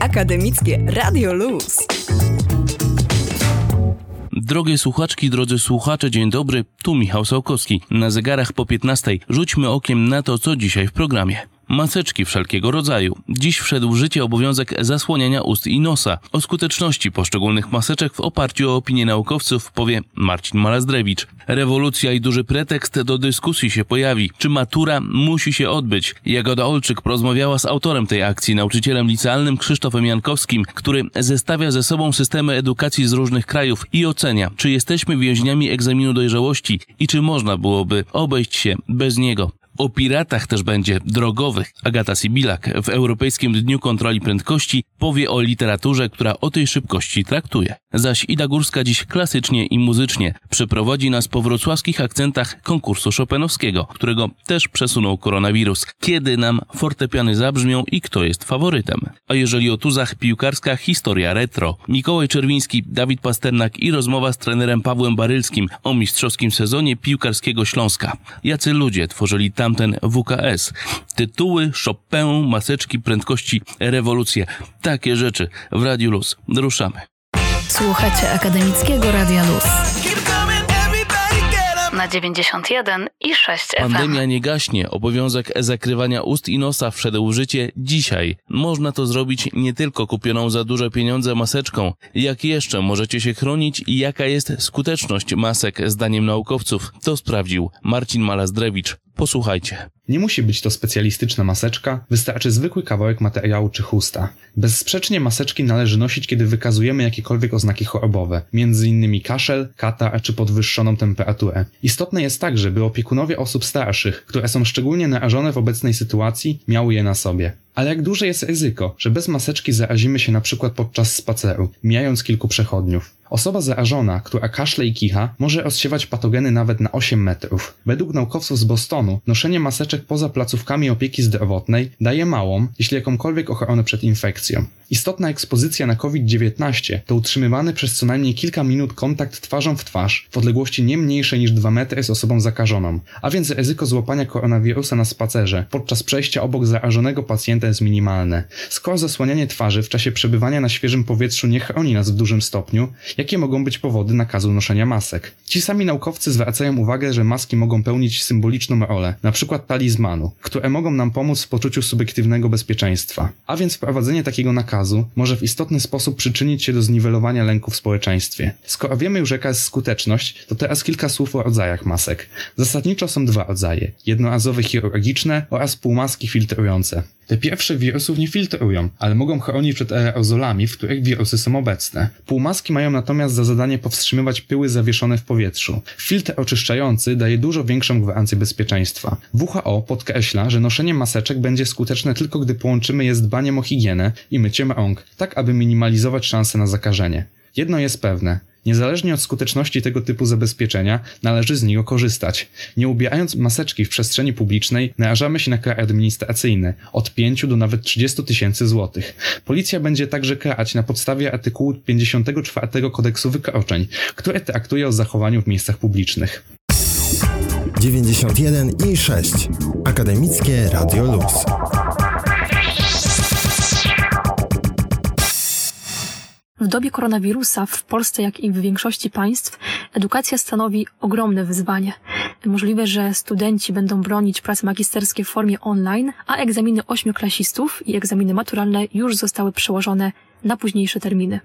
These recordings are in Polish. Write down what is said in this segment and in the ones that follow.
Akademickie Radio Luz. Drogie słuchaczki, drodzy słuchacze, dzień dobry. Tu Michał Sałkowski. Na zegarach po 15 rzućmy okiem na to, co dzisiaj w programie. Maseczki wszelkiego rodzaju. Dziś wszedł w życie obowiązek zasłaniania ust i nosa. O skuteczności poszczególnych maseczek w oparciu o opinię naukowców powie Marcin Malazdrewicz. Rewolucja i duży pretekst do dyskusji się pojawi. Czy matura musi się odbyć? Jagoda Olczyk porozmawiała z autorem tej akcji, nauczycielem licealnym Krzysztofem Jankowskim, który zestawia ze sobą systemy edukacji z różnych krajów i ocenia, czy jesteśmy więźniami egzaminu dojrzałości i czy można byłoby obejść się bez niego. O piratach też będzie drogowych. Agata Sibilak w Europejskim Dniu Kontroli Prędkości powie o literaturze, która o tej szybkości traktuje. Zaś Ida Górska dziś klasycznie i muzycznie przeprowadzi nas po wrocławskich akcentach konkursu Chopinowskiego, którego też przesunął koronawirus. Kiedy nam fortepiany zabrzmią i kto jest faworytem. A jeżeli o tuzach piłkarska historia retro. Mikołaj Czerwiński, Dawid Pasternak i rozmowa z trenerem Pawłem Barylskim o mistrzowskim sezonie piłkarskiego Śląska. Jacy ludzie tworzyli tam tamten WKS. Tytuły, Chopin, maseczki, prędkości, rewolucje. Takie rzeczy w Radiu Luz. Ruszamy. Słuchacie Akademickiego Radia Luz na 91 i 6 FM. Pandemia nie gaśnie. Obowiązek zakrywania ust i nosa wszedł w życie dzisiaj. Można to zrobić nie tylko kupioną za duże pieniądze maseczką. Jak jeszcze możecie się chronić i jaka jest skuteczność masek zdaniem naukowców? To sprawdził Marcin Malazdrewicz. Posłuchajcie. Nie musi być to specjalistyczna maseczka, wystarczy zwykły kawałek materiału czy chusta. Bezsprzecznie maseczki należy nosić, kiedy wykazujemy jakiekolwiek oznaki chorobowe, m.in. kaszel, katar czy podwyższoną temperaturę. Istotne jest także, by opiekunowie osób starszych, które są szczególnie narażone w obecnej sytuacji, miały je na sobie. Ale jak duże jest ryzyko, że bez maseczki zarazimy się na przykład podczas spaceru, mijając kilku przechodniów? Osoba zarażona, która kaszle i kicha, może rozsiewać patogeny nawet na 8 metrów. Według naukowców z Bostonu noszenie maseczek poza placówkami opieki zdrowotnej daje małą, jeśli jakąkolwiek ochronę przed infekcją. Istotna ekspozycja na COVID-19 to utrzymywany przez co najmniej kilka minut kontakt twarzą w twarz w odległości nie mniejszej niż 2 metry z osobą zakażoną, a więc ryzyko złapania koronawirusa na spacerze podczas przejścia obok zarażonego pacjenta jest minimalne. Skoro zasłanianie twarzy w czasie przebywania na świeżym powietrzu nie chroni nas w dużym stopniu, jakie mogą być powody nakazu noszenia masek? Ci sami naukowcy zwracają uwagę, że maski mogą pełnić symboliczną rolę, np. talizmanu, które mogą nam pomóc w poczuciu subiektywnego bezpieczeństwa. A więc wprowadzenie takiego nakazu może w istotny sposób przyczynić się do zniwelowania lęku w społeczeństwie. Skoro wiemy już jaka jest skuteczność, to teraz kilka słów o rodzajach masek. Zasadniczo są dwa rodzaje: jednorazowe chirurgiczne oraz półmaski filtrujące. Te pierwsze wirusów nie filtrują, ale mogą chronić przed aerozolami, w których wirusy są obecne. Półmaski mają natomiast za zadanie powstrzymywać pyły zawieszone w powietrzu. Filtr oczyszczający daje dużo większą gwarancję bezpieczeństwa. WHO podkreśla, że noszenie maseczek będzie skuteczne tylko gdy połączymy je z dbaniem o higienę i myciem rąk, tak aby minimalizować szanse na zakażenie. Jedno jest pewne, Niezależnie od skuteczności tego typu zabezpieczenia, należy z niego korzystać. Nie ubierając maseczki w przestrzeni publicznej, narażamy się na kary administracyjne od 5 do nawet 30 tysięcy złotych. Policja będzie także karać na podstawie artykułu 54 kodeksu wykroczeń, które traktuje o zachowaniu w miejscach publicznych. 91 i 6 Akademickie Radio Luz. W dobie koronawirusa w Polsce, jak i w większości państw, edukacja stanowi ogromne wyzwanie. Możliwe, że studenci będą bronić prace magisterskie w formie online, a egzaminy ośmioklasistów i egzaminy maturalne już zostały przełożone na późniejsze terminy.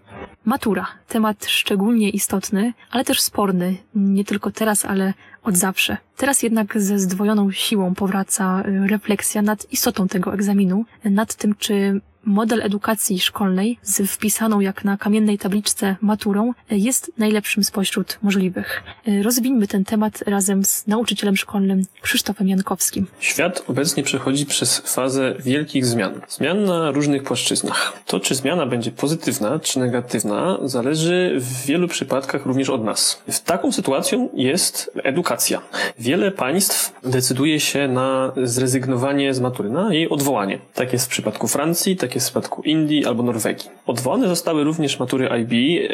Matura. Temat szczególnie istotny, ale też sporny. Nie tylko teraz, ale od zawsze. Teraz jednak ze zdwojoną siłą powraca refleksja nad istotą tego egzaminu, nad tym, czy model edukacji szkolnej z wpisaną jak na kamiennej tabliczce maturą jest najlepszym spośród możliwych. Rozwińmy ten temat razem z nauczycielem szkolnym Krzysztofem Jankowskim. Świat obecnie przechodzi przez fazę wielkich zmian. Zmian na różnych płaszczyznach. To, czy zmiana będzie pozytywna, czy negatywna, zależy w wielu przypadkach również od nas. W taką sytuacją jest edukacja. Wiele państw decyduje się na zrezygnowanie z matury, na jej odwołanie. Tak jest w przypadku Francji, tak jak jest w przypadku Indii albo Norwegii. Odwołane zostały również matury IB,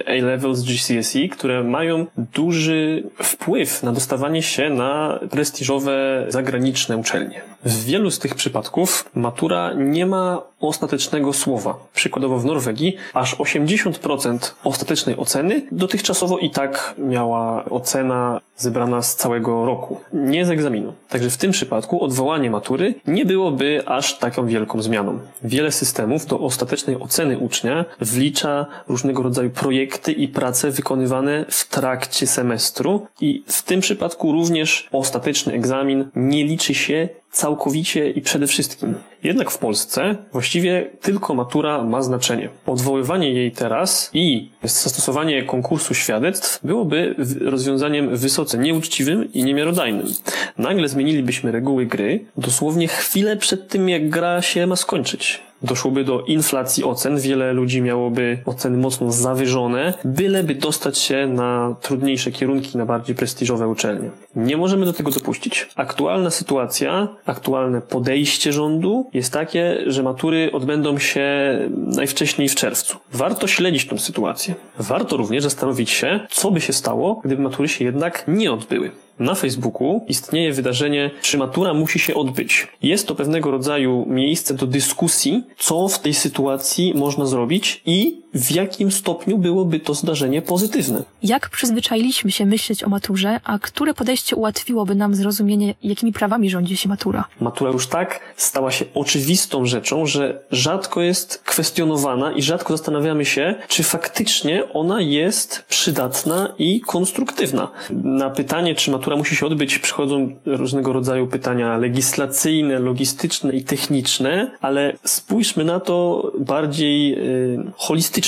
A-Levels, GCSE, które mają duży wpływ na dostawanie się na prestiżowe zagraniczne uczelnie. W wielu z tych przypadków matura nie ma ostatecznego słowa. Przykładowo w Norwegii aż 80% ostatecznej oceny dotychczasowo i tak miała ocena zebrana z całego roku, nie z egzaminu. Także w tym przypadku odwołanie matury nie byłoby aż taką wielką zmianą. Wiele systemów do ostatecznej oceny ucznia wlicza różnego rodzaju projekty i prace wykonywane w trakcie semestru i w tym przypadku również ostateczny egzamin nie liczy się całkowicie i przede wszystkim. Jednak w Polsce właściwie tylko matura ma znaczenie. Odwoływanie jej teraz i zastosowanie konkursu świadectw byłoby rozwiązaniem wysoce nieuczciwym i niemiarodajnym. Nagle zmienilibyśmy reguły gry dosłownie chwilę przed tym, jak gra się ma skończyć doszłoby do inflacji ocen, wiele ludzi miałoby oceny mocno zawyżone, byleby dostać się na trudniejsze kierunki, na bardziej prestiżowe uczelnie. Nie możemy do tego dopuścić. Aktualna sytuacja, aktualne podejście rządu jest takie, że matury odbędą się najwcześniej w czerwcu. Warto śledzić tę sytuację. Warto również zastanowić się, co by się stało, gdyby matury się jednak nie odbyły na Facebooku istnieje wydarzenie, czy matura musi się odbyć. Jest to pewnego rodzaju miejsce do dyskusji, co w tej sytuacji można zrobić i w jakim stopniu byłoby to zdarzenie pozytywne. Jak przyzwyczailiśmy się myśleć o maturze, a które podejście ułatwiłoby nam zrozumienie, jakimi prawami rządzi się matura? Matura już tak stała się oczywistą rzeczą, że rzadko jest kwestionowana i rzadko zastanawiamy się, czy faktycznie ona jest przydatna i konstruktywna. Na pytanie, czy matura musi się odbyć, przychodzą różnego rodzaju pytania legislacyjne, logistyczne i techniczne, ale spójrzmy na to bardziej yy, holistycznie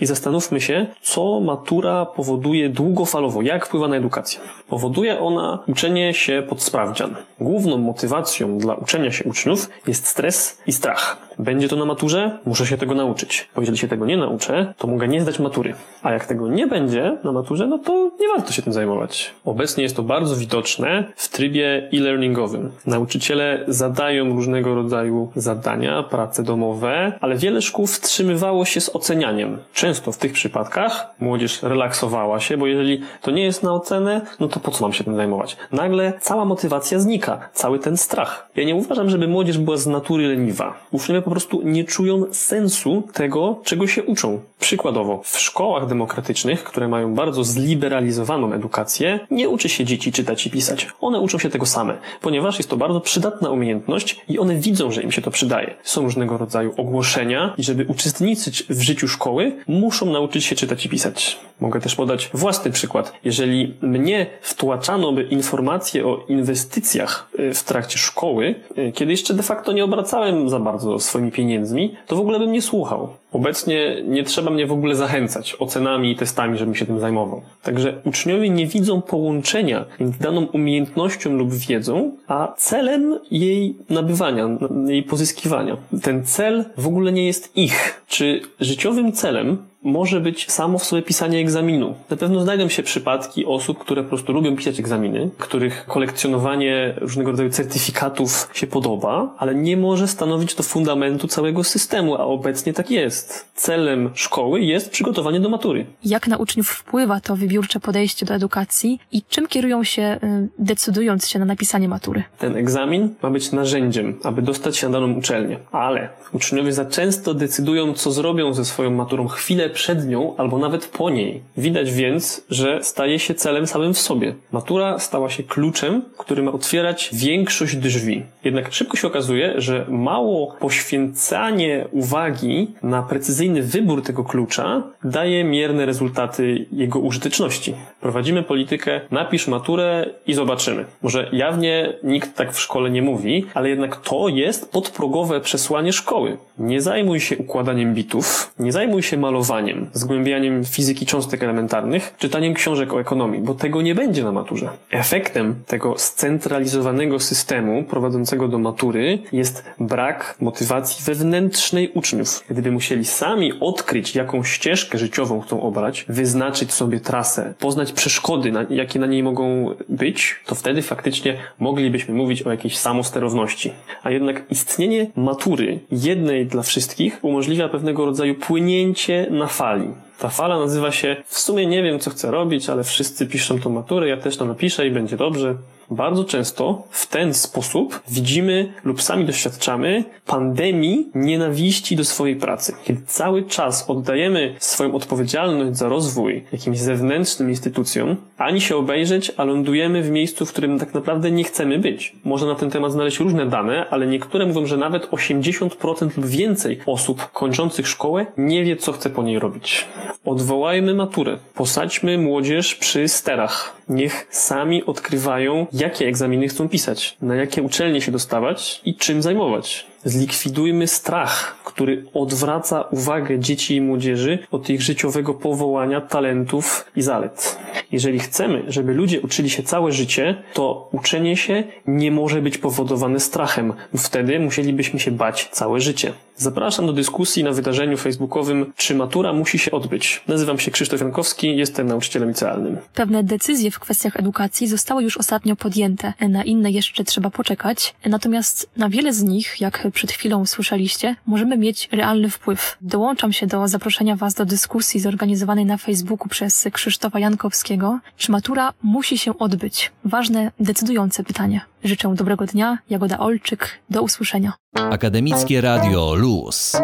i zastanówmy się, co matura powoduje długofalowo, jak wpływa na edukację. Powoduje ona uczenie się pod sprawdzian. Główną motywacją dla uczenia się uczniów jest stres i strach. Będzie to na maturze? Muszę się tego nauczyć. Bo jeżeli się tego nie nauczę, to mogę nie zdać matury. A jak tego nie będzie na maturze, no to nie warto się tym zajmować. Obecnie jest to bardzo widoczne w trybie e-learningowym. Nauczyciele zadają różnego rodzaju zadania, prace domowe, ale wiele szkół wstrzymywało się z ocenianiem. Często w tych przypadkach młodzież relaksowała się, bo jeżeli to nie jest na ocenę, no to po co mam się tym zajmować? Nagle cała motywacja znika, cały ten strach. Ja nie uważam, żeby młodzież była z natury leniwa. Uczniowie po prostu nie czują sensu tego, czego się uczą. Przykładowo, w szkołach demokratycznych, które mają bardzo zliberalizowaną edukację, nie uczy się dzieci czytać i pisać. One uczą się tego same, ponieważ jest to bardzo przydatna umiejętność i one widzą, że im się to przydaje. Są różnego rodzaju ogłoszenia i żeby uczestniczyć w życiu szkoły, muszą nauczyć się czytać i pisać. Mogę też podać własny przykład. Jeżeli mnie wtłaczano by informacje o inwestycjach y, w trakcie szkoły, y, kiedy jeszcze de facto nie obracałem za bardzo swoimi pieniędzmi, to w ogóle bym nie słuchał. Obecnie nie trzeba mnie w ogóle zachęcać ocenami i testami, żebym się tym zajmował. Także uczniowie nie widzą połączenia między daną umiejętnością lub wiedzą, a celem jej nabywania, jej pozyskiwania. Ten cel w ogóle nie jest ich. Czy życiowym celem może być samo w sobie pisanie egzaminu. Na pewno znajdą się przypadki osób, które po prostu lubią pisać egzaminy, których kolekcjonowanie różnego rodzaju certyfikatów się podoba, ale nie może stanowić to fundamentu całego systemu, a obecnie tak jest. Celem szkoły jest przygotowanie do matury. Jak na uczniów wpływa to wybiórcze podejście do edukacji i czym kierują się y, decydując się na napisanie matury? Ten egzamin ma być narzędziem, aby dostać się na daną uczelnię, ale uczniowie za często decydują, co zrobią ze swoją maturą chwilę przed nią albo nawet po niej. Widać więc, że staje się celem samym w sobie. Matura stała się kluczem, który ma otwierać większość drzwi. Jednak szybko się okazuje, że mało poświęcanie uwagi na precyzyjny wybór tego klucza daje mierne rezultaty jego użyteczności. Prowadzimy politykę napisz maturę i zobaczymy. Może jawnie nikt tak w szkole nie mówi, ale jednak to jest podprogowe przesłanie szkoły. Nie zajmuj się układaniem bitów, nie zajmuj się malowaniem, zgłębianiem fizyki cząstek elementarnych, czytaniem książek o ekonomii, bo tego nie będzie na maturze. Efektem tego scentralizowanego systemu prowadzącego do matury jest brak motywacji wewnętrznej uczniów. Gdyby musieli sami odkryć, jaką ścieżkę życiową chcą obrać, wyznaczyć sobie trasę, poznać przeszkody, jakie na niej mogą być, to wtedy faktycznie moglibyśmy mówić o jakiejś samosterowności. A jednak istnienie matury, jednej dla wszystkich, umożliwia pewnego rodzaju płynięcie na fali. Ta fala nazywa się w sumie nie wiem, co chcę robić, ale wszyscy piszą tą maturę, ja też to napiszę i będzie dobrze. Bardzo często w ten sposób widzimy lub sami doświadczamy pandemii nienawiści do swojej pracy. Kiedy cały czas oddajemy swoją odpowiedzialność za rozwój jakimś zewnętrznym instytucjom, ani się obejrzeć, a lądujemy w miejscu, w którym tak naprawdę nie chcemy być. Można na ten temat znaleźć różne dane, ale niektóre mówią, że nawet 80% lub więcej osób kończących szkołę nie wie, co chce po niej robić. Odwołajmy maturę. Posadźmy młodzież przy sterach. Niech sami odkrywają, jakie egzaminy chcą pisać, na jakie uczelnie się dostawać i czym zajmować. Zlikwidujmy strach, który odwraca uwagę dzieci i młodzieży od ich życiowego powołania, talentów i zalet. Jeżeli chcemy, żeby ludzie uczyli się całe życie, to uczenie się nie może być powodowane strachem. Wtedy musielibyśmy się bać całe życie. Zapraszam do dyskusji na wydarzeniu facebookowym Czy matura musi się odbyć? Nazywam się Krzysztof Jankowski, jestem nauczycielem licealnym. Pewne decyzje w kwestiach edukacji zostały już ostatnio podjęte. Na inne jeszcze trzeba poczekać. Natomiast na wiele z nich, jak przed chwilą słyszeliście, możemy mieć realny wpływ. Dołączam się do zaproszenia Was do dyskusji zorganizowanej na Facebooku przez Krzysztofa Jankowskiego. Czy matura musi się odbyć? Ważne, decydujące pytanie. Życzę dobrego dnia. Jagoda Olczyk. Do usłyszenia. Akademickie Radio Luz.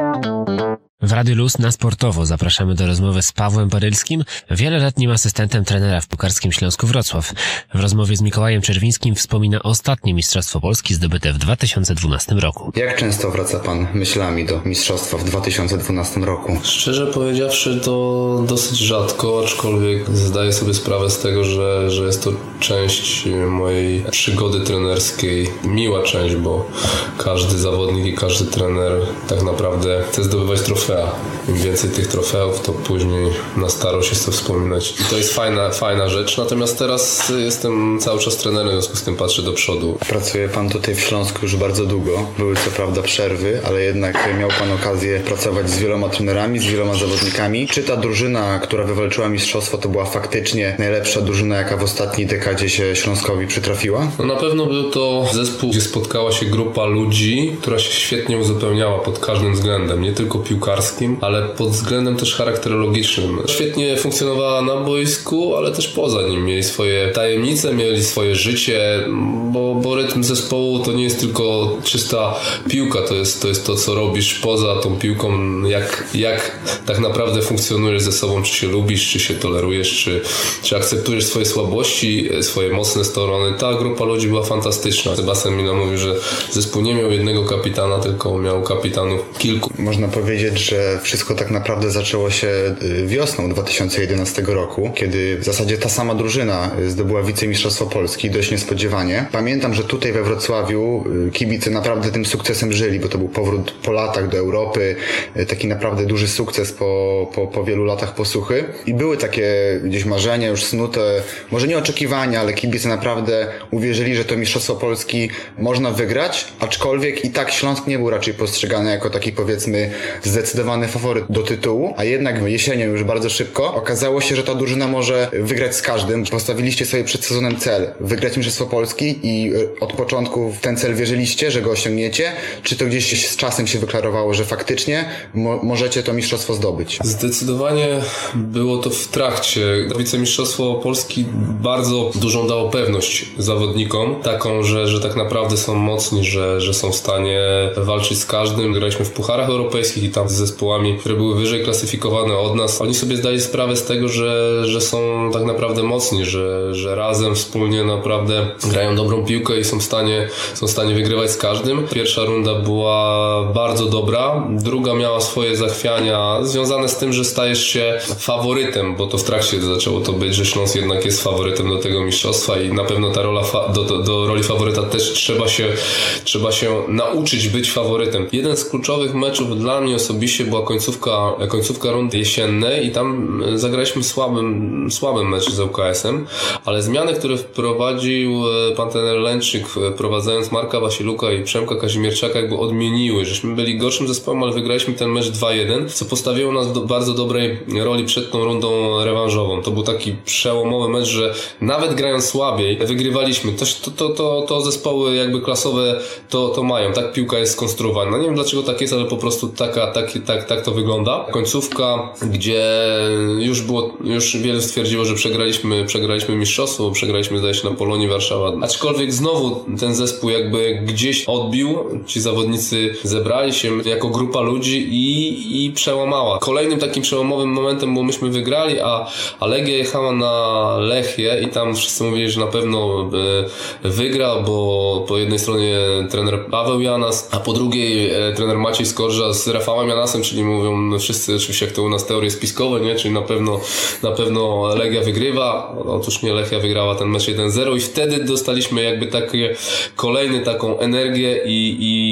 W Radiu Luz na sportowo zapraszamy do rozmowy z Pawłem Parylskim, wieloletnim asystentem trenera w Pukarskim Śląsku Wrocław. W rozmowie z Mikołajem Czerwińskim wspomina ostatnie Mistrzostwo Polski zdobyte w 2012 roku. Jak często wraca Pan myślami do Mistrzostwa w 2012 roku? Szczerze powiedziawszy to dosyć rzadko, aczkolwiek zdaję sobie sprawę z tego, że, że jest to część mojej przygody trenerskiej. Miła część, bo każdy zawodnik i każdy trener tak naprawdę chce zdobywać trofea trofea. Im więcej tych trofeów, to później na starość jest to wspominać. I to jest fajna, fajna rzecz. Natomiast teraz jestem cały czas trenerem, w związku z tym patrzę do przodu. Pracuje Pan tutaj w Śląsku już bardzo długo. Były co prawda przerwy, ale jednak miał Pan okazję pracować z wieloma trenerami, z wieloma zawodnikami. Czy ta drużyna, która wywalczyła mistrzostwo, to była faktycznie najlepsza drużyna, jaka w ostatniej dekadzie się Śląskowi przytrafiła? No na pewno był to zespół, gdzie spotkała się grupa ludzi, która się świetnie uzupełniała pod każdym względem. Nie tylko piłkarskim, ale pod względem też charakterologicznym. Świetnie funkcjonowała na boisku, ale też poza nim. Mieli swoje tajemnice, mieli swoje życie, bo, bo rytm zespołu to nie jest tylko czysta piłka, to jest to, jest to co robisz poza tą piłką, jak, jak tak naprawdę funkcjonujesz ze sobą, czy się lubisz, czy się tolerujesz, czy, czy akceptujesz swoje słabości, swoje mocne strony. Ta grupa ludzi była fantastyczna. Sebastian Mila mówił, że zespół nie miał jednego kapitana, tylko miał kapitanów kilku. Można powiedzieć, że wszystko tak naprawdę zaczęło się y, wiosną 2011 roku, kiedy w zasadzie ta sama drużyna zdobyła wicemistrzostwo Polski dość niespodziewanie. Pamiętam, że tutaj we Wrocławiu y, kibice naprawdę tym sukcesem żyli, bo to był powrót po latach do Europy, y, taki naprawdę duży sukces po, po, po wielu latach posłuchy i były takie gdzieś marzenia już snute, może nie oczekiwania, ale kibice naprawdę uwierzyli, że to Mistrzostwo Polski można wygrać, aczkolwiek i tak Śląsk nie był raczej postrzegany jako taki powiedzmy zdecydowany faworyt do tytułu, a jednak jesienią już bardzo szybko okazało się, że ta drużyna może wygrać z każdym. Postawiliście sobie przed sezonem cel wygrać Mistrzostwo Polski i e, od początku w ten cel wierzyliście, że go osiągniecie? Czy to gdzieś z czasem się wyklarowało, że faktycznie mo możecie to mistrzostwo zdobyć? Zdecydowanie było to w trakcie. Wicemistrzostwo Polski bardzo dużą dało pewność zawodnikom, taką, że, że tak naprawdę są mocni, że, że są w stanie walczyć z każdym. Graliśmy w pucharach europejskich i tam z zespołami, które były wyżej klasyfikowane od nas. Oni sobie zdali sprawę z tego, że, że są tak naprawdę mocni, że, że razem, wspólnie naprawdę grają dobrą piłkę i są w stanie, są w stanie wygrywać z każdym. Pierwsza runda była bardzo dobra, druga miała swoje zachwiania związane z tym, że stajesz się faworytem, bo to w trakcie zaczęło to być, że Śląsk jednak jest faworytem do tego mistrzostwa i na pewno ta rola do, do, do roli faworyta też trzeba się, trzeba się nauczyć być faworytem. Jeden z kluczowych meczów dla mnie osobiście Tbilisie była końcówka, końcówka rundy jesiennej i tam zagraliśmy słabym, słabym mecz z ŁKS-em, ale zmiany, które wprowadził pan trener Lęczyk, prowadzając Marka Wasiluka i Przemka Kazimierczaka, jakby odmieniły, żeśmy byli gorszym zespołem, ale wygraliśmy ten mecz 2-1, co postawiło nas do bardzo dobrej roli przed tą rundą rewanżową. To był taki przełomowy mecz, że nawet grając słabiej, wygrywaliśmy. To, to, to, to zespoły jakby klasowe to, to mają. Tak piłka jest skonstruowana. Nie wiem dlaczego tak jest, ale po prostu taka, tak, tak, tak to wygląda. Końcówka, gdzie już było, już wielu stwierdziło, że przegraliśmy, przegraliśmy mistrzostwo, przegraliśmy zdaje się na Polonii Warszawa. Aczkolwiek znowu ten zespół jakby gdzieś odbił, ci zawodnicy zebrali się jako grupa ludzi i, i przełamała. Kolejnym takim przełomowym momentem, bo myśmy wygrali, a, a Legia jechała na Lechię i tam wszyscy mówili, że na pewno e, wygra, bo po jednej stronie trener Paweł Janas, a po drugiej e, trener Maciej Skorża z Rafałem Janasem, czyli mówią wszyscy oczywiście jak to u nas teorie spiskowe, nie? czyli na pewno, na pewno Legia wygrywa. Otóż nie, Lechia wygrała ten mecz 1-0 i wtedy dostaliśmy jakby takie kolejny taką energię i, i,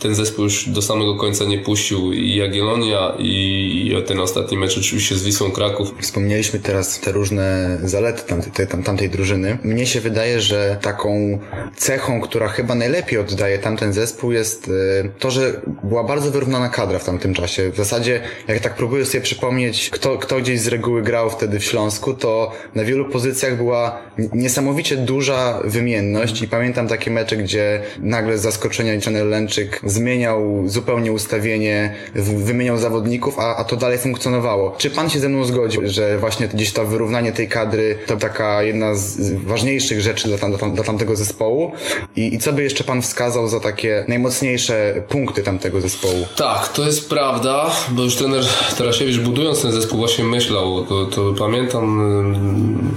ten zespół już do samego końca nie puścił i Jagiellonia i, ten ostatni mecz oczywiście z Wisłą Kraków. Wspomnieliśmy teraz te różne zalety tamtej, tam, tamtej drużyny. Mnie się wydaje, że taką cechą, która chyba najlepiej oddaje tamten zespół jest e, to, że była bardzo wyrównana kadra w tamtym czasie. W zasadzie, jak tak próbuję sobie przypomnieć, kto, kto gdzieś z reguły grał wtedy w Śląsku, to na wielu pozycjach była niesamowicie duża wymienność i pamiętam takie mecze, gdzie nagle z zaskoczenia trener Lęczyk zmieniał zupełnie ustawienie, wymieniał zawodników, a, a to dalej funkcjonowało. Czy pan się ze mną zgodzi, że właśnie gdzieś to wyrównanie tej kadry to taka jedna z ważniejszych rzeczy dla, tam, dla tamtego zespołu? I, I co by jeszcze pan wskazał za takie najmocniejsze punkty tamtego zespołu? Tak, to jest prawda, bo już trener Tarasiewicz budując ten zespół właśnie myślał, to, to pamiętam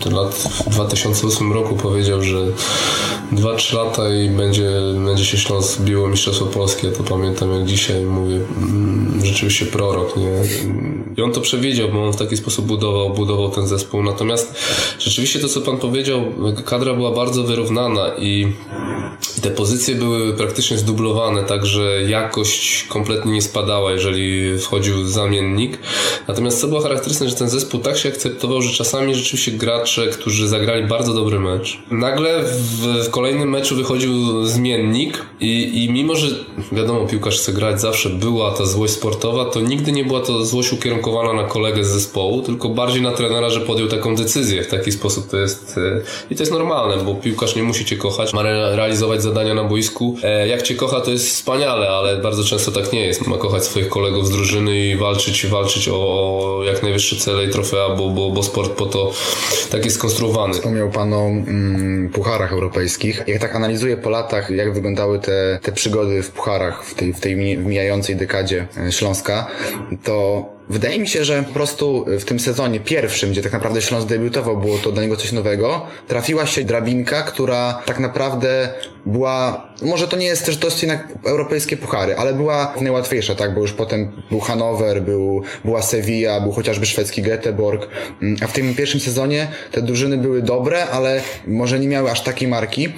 ten lat w 2008 roku powiedział, że 2-3 lata i będzie, będzie się Śląsk biło Mistrzostwo Polskie, to pamiętam jak dzisiaj mówię, mm, rzeczywiście prorok, nie? I on to przewidział, bo on w taki sposób budował, budował ten zespół. Natomiast rzeczywiście to, co pan powiedział, kadra była bardzo wyrównana i te pozycje były praktycznie zdublowane, także jakość kompletnie nie spadała, jeżeli wchodził zamiennik. Natomiast co było charakterystyczne, że ten zespół tak się akceptował, że czasami rzeczywiście gracze, którzy zagrali bardzo dobry mecz, nagle w, w kolejnym meczu wychodził zmiennik i, i mimo, że wiadomo, piłkarz chce grać, zawsze była ta złość sportowa, to nigdy nie była to złość ukierunkowana na kolegę z zespołu, tylko bardziej na trenera, że podjął taką decyzję. W taki sposób to jest e, i to jest normalne, bo piłkarz nie musi cię kochać, ma realizować zadania na boisku. E, jak cię kocha, to jest wspaniale, ale bardzo często tak nie jest. Ma kochać swoich kolegów z drużyny i walczyć, walczyć o jak najwyższe cele i trofea, bo, bo, bo sport po to tak jest skonstruowany. Wspomniał Pan o mm, pucharach europejskich. Jak tak analizuję po latach, jak wyglądały te, te przygody w pucharach w tej, w tej mijającej dekadzie e, Śląska, to Wydaje mi się, że po prostu w tym sezonie pierwszym, gdzie tak naprawdę Śląsk debiutował, było to dla niego coś nowego, trafiła się drabinka, która tak naprawdę była, może to nie jest też dość jednak europejskie puchary, ale była najłatwiejsza, tak, bo już potem był Hanower, był, była Sevilla, był chociażby szwedzki Göteborg, mm, a w tym pierwszym sezonie te drużyny były dobre, ale może nie miały aż takiej marki.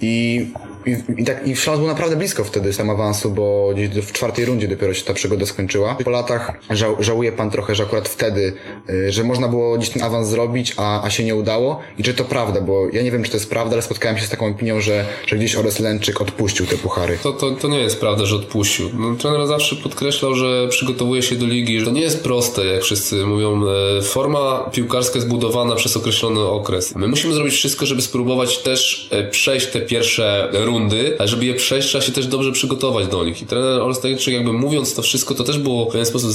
I i, i, tak, I Śląsk był naprawdę blisko wtedy sam awansu, bo w czwartej rundzie dopiero się ta przygoda skończyła. Po latach żał, żałuje pan trochę, że akurat wtedy, y, że można było gdzieś ten awans zrobić, a, a się nie udało. I czy to prawda, bo ja nie wiem, czy to jest prawda, ale spotkałem się z taką opinią, że, że gdzieś Ores Lęczyk odpuścił te puchary. To, to, to nie jest prawda, że odpuścił. No, trener zawsze podkreślał, że przygotowuje się do ligi, że to nie jest proste, jak wszyscy mówią. E, forma piłkarska jest budowana przez określony okres. My musimy zrobić wszystko, żeby spróbować też e, przejść te pierwsze rundy a żeby je przejść, trzeba się też dobrze przygotować do nich. I trener Olsztyńczyk jakby mówiąc to wszystko, to też było w pewien sposób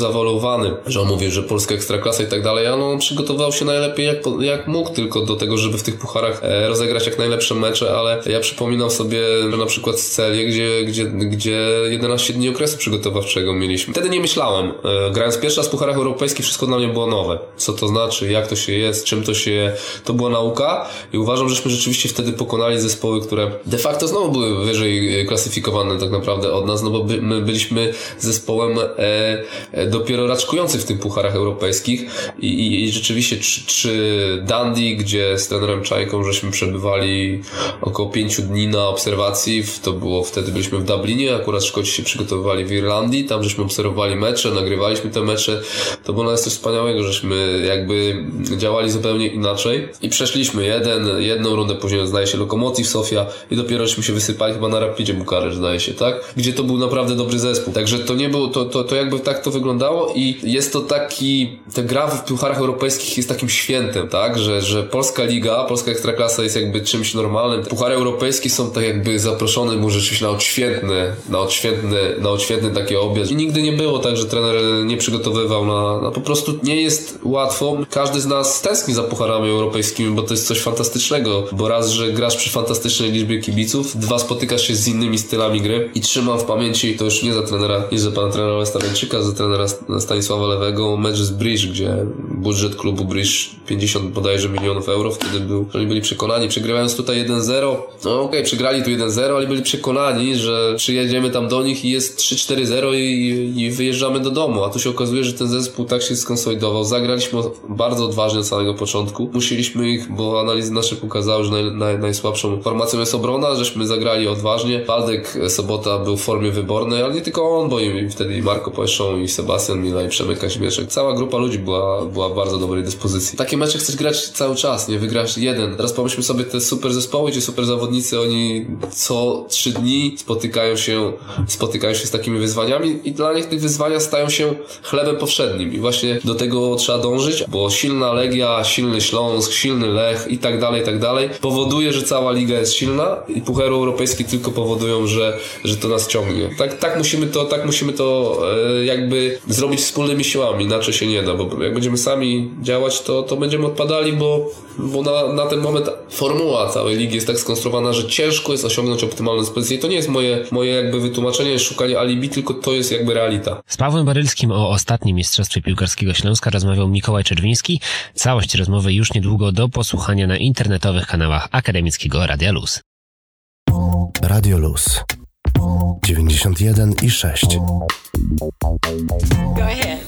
że on mówił, że polska ekstraklasa i tak dalej, ale on przygotował się najlepiej jak, jak mógł tylko do tego, żeby w tych pucharach e, rozegrać jak najlepsze mecze, ale ja przypominam sobie na przykład Celię, gdzie, gdzie, gdzie 11 dni okresu przygotowawczego mieliśmy. Wtedy nie myślałem. E, grając pierwszy raz w pucharach europejskich, wszystko dla mnie było nowe. Co to znaczy, jak to się jest, czym to się. To była nauka i uważam, żeśmy rzeczywiście wtedy pokonali zespoły, które de facto znowu były wyżej klasyfikowane tak naprawdę od nas, no bo by, my byliśmy zespołem e, e, dopiero raczkujący w tych pucharach europejskich. I, i, i rzeczywiście czy, czy Dundee, gdzie z trenerem Czajką żeśmy przebywali około pięciu dni na obserwacji, to było wtedy byliśmy w Dublinie, akurat Szkoci się przygotowywali w Irlandii, tam żeśmy obserwowali mecze, nagrywaliśmy te mecze, to było nas coś wspaniałego, żeśmy jakby działali zupełnie inaczej. I przeszliśmy jeden, jedną rundę później zdaje się Lokomotiv Sofia i dopiero żeśmy się wysypali chyba na Rapidzie Bukareszt zdaje się, tak? Gdzie to był naprawdę dobry zespół. Także to nie było, to, to, to jakby tak to wyglądało i jest to taki, te gra w pucharach europejskich jest takim świętem, tak? Że, że Polska Liga, Polska Ekstraklasa jest jakby czymś normalnym. Puchary europejskie są tak jakby zaproszone mu rzeczywiście na odświętny, na odświętny, na odświętny taki obiad. I nigdy nie było tak, że trener nie przygotowywał na, na po prostu nie jest łatwo. Każdy z nas tęskni za pucharami europejskimi, bo to jest coś fantastycznego, bo raz, że grasz przy fantastycznej liczbie kibiców, dwa, spotykasz się z innymi stylami gry i trzymam w pamięci, to już nie za trenera, nie za pana trenera Stawienczyka, za trenera Stanisława Lewego, mecz z Bridge, gdzie budżet klubu Bridge 50 bodajże milionów euro wtedy był, oni byli przekonani, przegrywając tutaj 1-0, no okej, okay, przegrali tu 1-0, ale byli przekonani, że przyjedziemy tam do nich i jest 3-4-0 i, i wyjeżdżamy do domu, a tu się okazuje, że ten zespół tak się skonsolidował, zagraliśmy bardzo odważnie od samego początku, musieliśmy ich, bo analizy nasze pokazały, że naj, naj, najsłabszą formacją jest obrona, żeśmy zagrali odważnie, Waldek Sobota był w formie wybornej, ale nie tylko on, bo i wtedy i Marco Pojszą, i Sebastian Mila, i Przemek Kaźmieszek, cała grupa ludzi była, była w bardzo dobrej dyspozycji. Takie mecze chcesz grać cały czas, nie wygrasz jeden. Teraz pomyślmy sobie te super zespoły, gdzie super zawodnicy, oni co trzy dni spotykają się, spotykają się z takimi wyzwaniami i dla nich te wyzwania stają się chlebem powszednim i właśnie do tego trzeba dążyć, bo silna Legia, silny Śląsk, silny Lech i tak dalej, i tak dalej powoduje, że cała liga jest silna i Puchar Europejski tylko powodują, że, że to nas ciągnie. Tak, tak musimy to, tak musimy to e, jakby zrobić wspólnymi siłami, inaczej się nie da, bo jak będziemy sami działać, to, to będziemy odpadali, bo, bo na, na ten moment formuła całej ligi jest tak skonstruowana, że ciężko jest osiągnąć optymalną dyspozycję. I to nie jest moje, moje jakby wytłumaczenie, szukanie alibi, tylko to jest jakby realita. Z Pawłem Barylskim o ostatnim Mistrzostwie Piłkarskiego Śląska rozmawiał Mikołaj Czerwiński. Całość rozmowy już niedługo do posłuchania na internetowych kanałach Akademickiego Radia Luz. Radio Luz 91 i 6. Go ahead.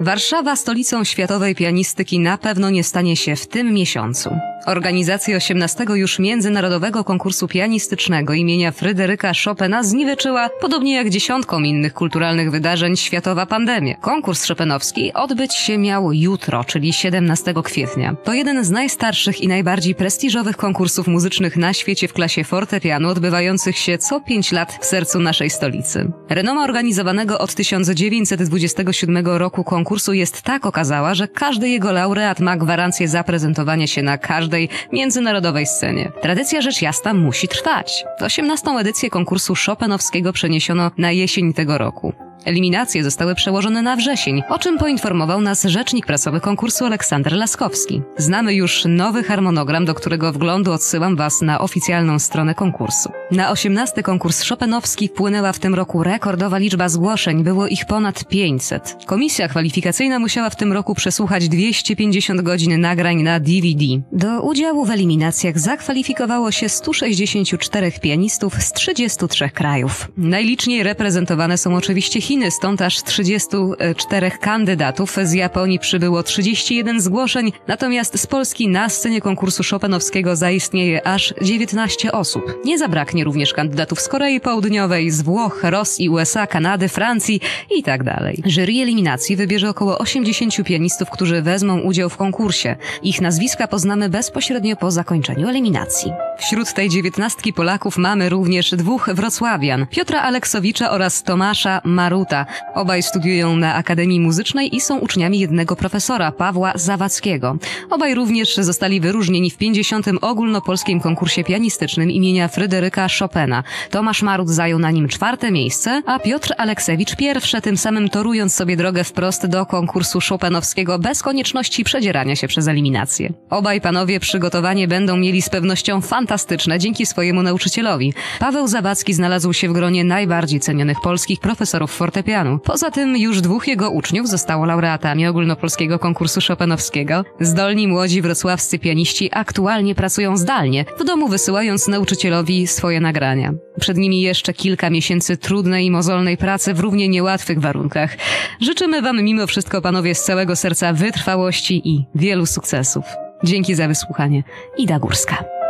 Warszawa stolicą światowej pianistyki na pewno nie stanie się w tym miesiącu. Organizacja 18 już międzynarodowego konkursu pianistycznego imienia Fryderyka Chopina zniweczyła, podobnie jak dziesiątkom innych kulturalnych wydarzeń, światowa pandemia. Konkurs Chopinowski odbyć się miał jutro, czyli 17 kwietnia. To jeden z najstarszych i najbardziej prestiżowych konkursów muzycznych na świecie w klasie fortepianu, odbywających się co 5 lat w sercu naszej stolicy. Renoma organizowanego od 1927 roku konkursu jest tak okazała, że każdy jego laureat ma gwarancję zaprezentowania się na każdej każdej międzynarodowej scenie. Tradycja rzecz jasna musi trwać. 18. edycję konkursu Chopinowskiego przeniesiono na jesień tego roku. Eliminacje zostały przełożone na wrzesień, o czym poinformował nas rzecznik prasowy konkursu Aleksander Laskowski. Znamy już nowy harmonogram, do którego wglądu odsyłam Was na oficjalną stronę konkursu. Na 18 konkurs Chopinowski wpłynęła w tym roku rekordowa liczba zgłoszeń, było ich ponad 500. Komisja kwalifikacyjna musiała w tym roku przesłuchać 250 godzin nagrań na DVD. Do udziału w eliminacjach zakwalifikowało się 164 pianistów z 33 krajów. Najliczniej reprezentowane są oczywiście stąd aż 34 kandydatów. Z Japonii przybyło 31 zgłoszeń, natomiast z Polski na scenie konkursu Chopinowskiego zaistnieje aż 19 osób. Nie zabraknie również kandydatów z Korei Południowej, z Włoch, Rosji, USA, Kanady, Francji i tak dalej. Jury eliminacji wybierze około 80 pianistów, którzy wezmą udział w konkursie. Ich nazwiska poznamy bezpośrednio po zakończeniu eliminacji. Wśród tej dziewiętnastki Polaków mamy również dwóch wrocławian, Piotra Aleksowicza oraz Tomasza Maruta. Obaj studiują na Akademii Muzycznej i są uczniami jednego profesora, Pawła Zawadzkiego. Obaj również zostali wyróżnieni w 50. ogólnopolskim konkursie pianistycznym imienia Fryderyka Chopina. Tomasz Marut zajął na nim czwarte miejsce, a Piotr Aleksewicz pierwsze, tym samym torując sobie drogę wprost do konkursu Chopinowskiego bez konieczności przedzierania się przez eliminację. Obaj panowie przygotowanie będą mieli z pewnością fantastyczne dzięki swojemu nauczycielowi. Paweł Zawadzki znalazł się w gronie najbardziej cenionych polskich profesorów fortepianu fortepianu. Poza tym już dwóch jego uczniów zostało laureatami ogólnopolskiego konkursu chopinowskiego. Zdolni młodzi wrocławscy pianiści aktualnie pracują zdalnie, w domu wysyłając nauczycielowi swoje nagrania. Przed nimi jeszcze kilka miesięcy trudnej i mozolnej pracy w równie niełatwych warunkach. Życzymy Wam mimo wszystko, panowie, z całego serca wytrwałości i wielu sukcesów. Dzięki za wysłuchanie. Ida Górska.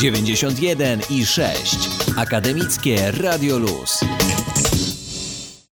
91 i 6. Akademickie Radio Luz.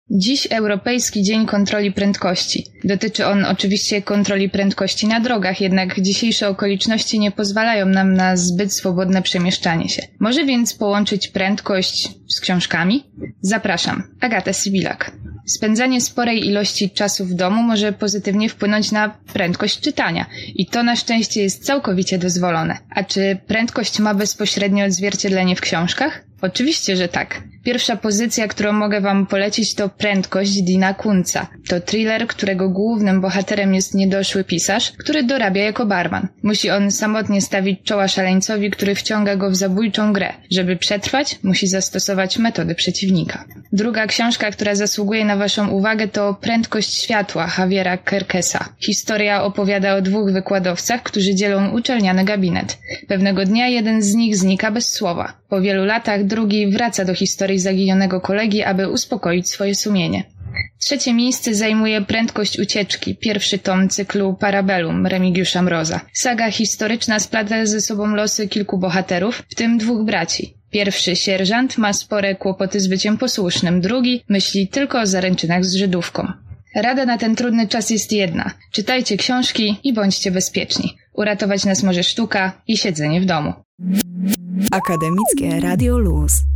Dziś Europejski Dzień Kontroli Prędkości. Dotyczy on oczywiście kontroli prędkości na drogach, jednak dzisiejsze okoliczności nie pozwalają nam na zbyt swobodne przemieszczanie się. Może więc połączyć prędkość z książkami? Zapraszam, Agata Sibilak. Spędzanie sporej ilości czasu w domu może pozytywnie wpłynąć na prędkość czytania i to na szczęście jest całkowicie dozwolone. A czy prędkość ma bezpośrednie odzwierciedlenie w książkach? Oczywiście, że tak. Pierwsza pozycja, którą mogę Wam polecić, to Prędkość Dina Kunca. To thriller, którego głównym bohaterem jest niedoszły pisarz, który dorabia jako barman. Musi on samotnie stawić czoła szaleńcowi, który wciąga go w zabójczą grę. Żeby przetrwać, musi zastosować metody przeciwnika. Druga książka, która zasługuje na Waszą uwagę, to Prędkość Światła Javiera Kerkesa. Historia opowiada o dwóch wykładowcach, którzy dzielą uczelniany gabinet. Pewnego dnia jeden z nich znika bez słowa. Po wielu latach drugi wraca do historii zaginionego kolegi, aby uspokoić swoje sumienie. Trzecie miejsce zajmuje Prędkość ucieczki, pierwszy tom cyklu Parabellum Remigiusza Mroza. Saga historyczna splata ze sobą losy kilku bohaterów, w tym dwóch braci. Pierwszy sierżant ma spore kłopoty z byciem posłusznym, drugi myśli tylko o zaręczynach z Żydówką. Rada na ten trudny czas jest jedna. Czytajcie książki i bądźcie bezpieczni. Uratować nas może sztuka i siedzenie w domu. Akademickie Radio Luz.